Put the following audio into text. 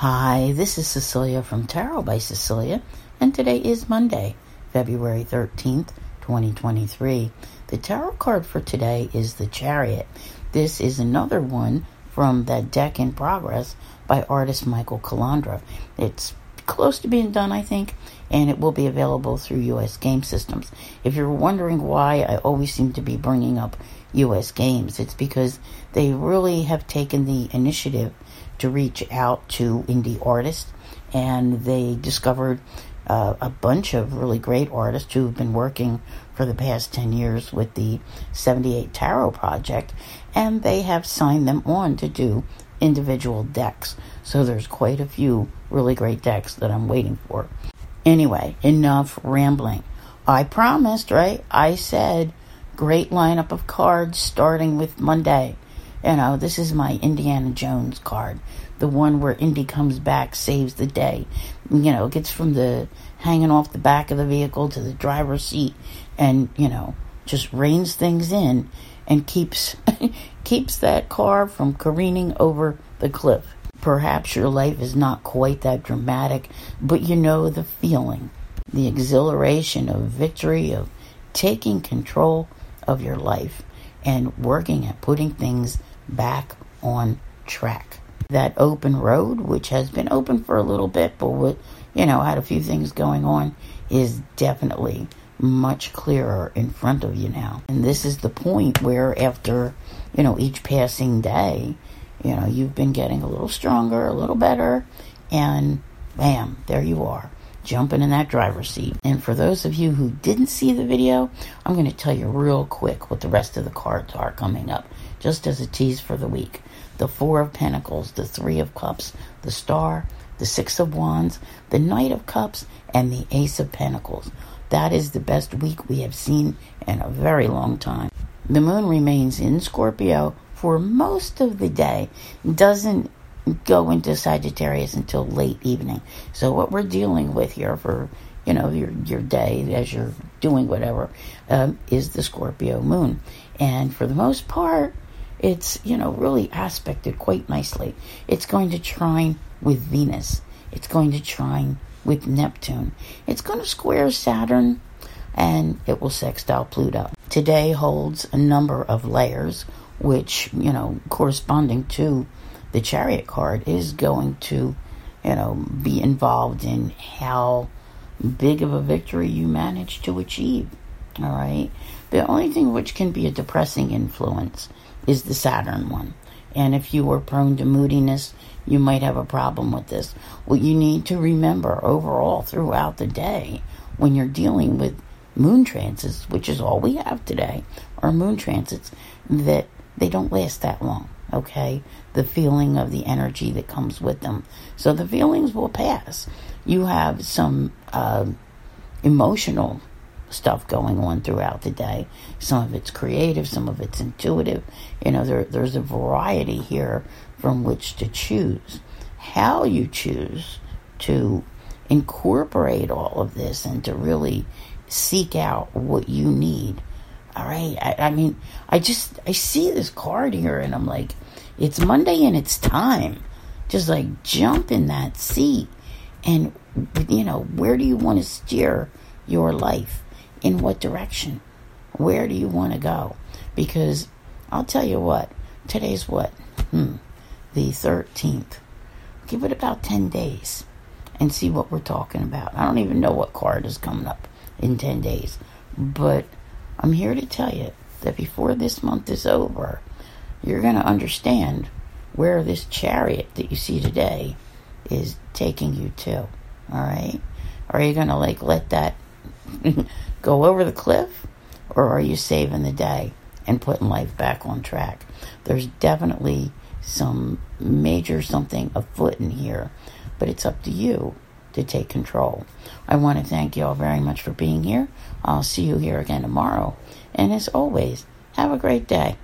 Hi, this is Cecilia from Tarot by Cecilia, and today is Monday, February 13th, 2023. The tarot card for today is the Chariot. This is another one from that deck in progress by artist Michael Calandra. It's close to being done, I think, and it will be available through US game systems. If you're wondering why I always seem to be bringing up US games, it's because they really have taken the initiative to reach out to indie artists, and they discovered uh, a bunch of really great artists who have been working for the past 10 years with the 78 Tarot Project, and they have signed them on to do individual decks. So there's quite a few really great decks that I'm waiting for. Anyway, enough rambling. I promised, right? I said great lineup of cards starting with Monday. You know, this is my Indiana Jones card. The one where Indy comes back, saves the day. You know, gets from the hanging off the back of the vehicle to the driver's seat and, you know, just reins things in and keeps keeps that car from careening over the cliff. Perhaps your life is not quite that dramatic, but you know the feeling, the exhilaration of victory, of taking control of your life and working at putting things back on track. That open road, which has been open for a little bit, but what you know had a few things going on, is definitely much clearer in front of you now. And this is the point where after, you know, each passing day, you know, you've been getting a little stronger, a little better, and bam, there you are, jumping in that driver's seat. And for those of you who didn't see the video, I'm going to tell you real quick what the rest of the cards are coming up just as a tease for the week. The Four of Pentacles, the Three of Cups, the Star, the Six of Wands, the Knight of Cups, and the Ace of Pentacles. That is the best week we have seen in a very long time. The moon remains in Scorpio for most of the day, doesn't go into Sagittarius until late evening. So what we're dealing with here for you know your your day as you're doing whatever um, is the Scorpio moon, and for the most part, it's, you know, really aspected quite nicely. It's going to trine with Venus. It's going to trine with Neptune. It's going to square Saturn and it will sextile Pluto. Today holds a number of layers, which, you know, corresponding to the chariot card is going to, you know, be involved in how big of a victory you manage to achieve. All right. The only thing which can be a depressing influence is the Saturn one. And if you are prone to moodiness, you might have a problem with this. What you need to remember overall throughout the day when you're dealing with moon transits, which is all we have today, are moon transits, that they don't last that long, okay? The feeling of the energy that comes with them. So the feelings will pass. You have some uh, emotional stuff going on throughout the day. Some of it's creative, some of it's intuitive. You know, there, there's a variety here from which to choose. How you choose to incorporate all of this and to really seek out what you need. All right. I, I mean, I just, I see this card here and I'm like, it's Monday and it's time. Just like jump in that seat and, you know, where do you want to steer your life? In what direction? Where do you want to go? Because I'll tell you what, today's what? Hmm, the 13th. Give it about 10 days and see what we're talking about. I don't even know what card is coming up in 10 days, but I'm here to tell you that before this month is over, you're going to understand where this chariot that you see today is taking you to. All right? Are you going to like let that go over the cliff, or are you saving the day and putting life back on track? There's definitely some major something afoot in here, but it's up to you to take control. I want to thank you all very much for being here. I'll see you here again tomorrow. And as always, have a great day.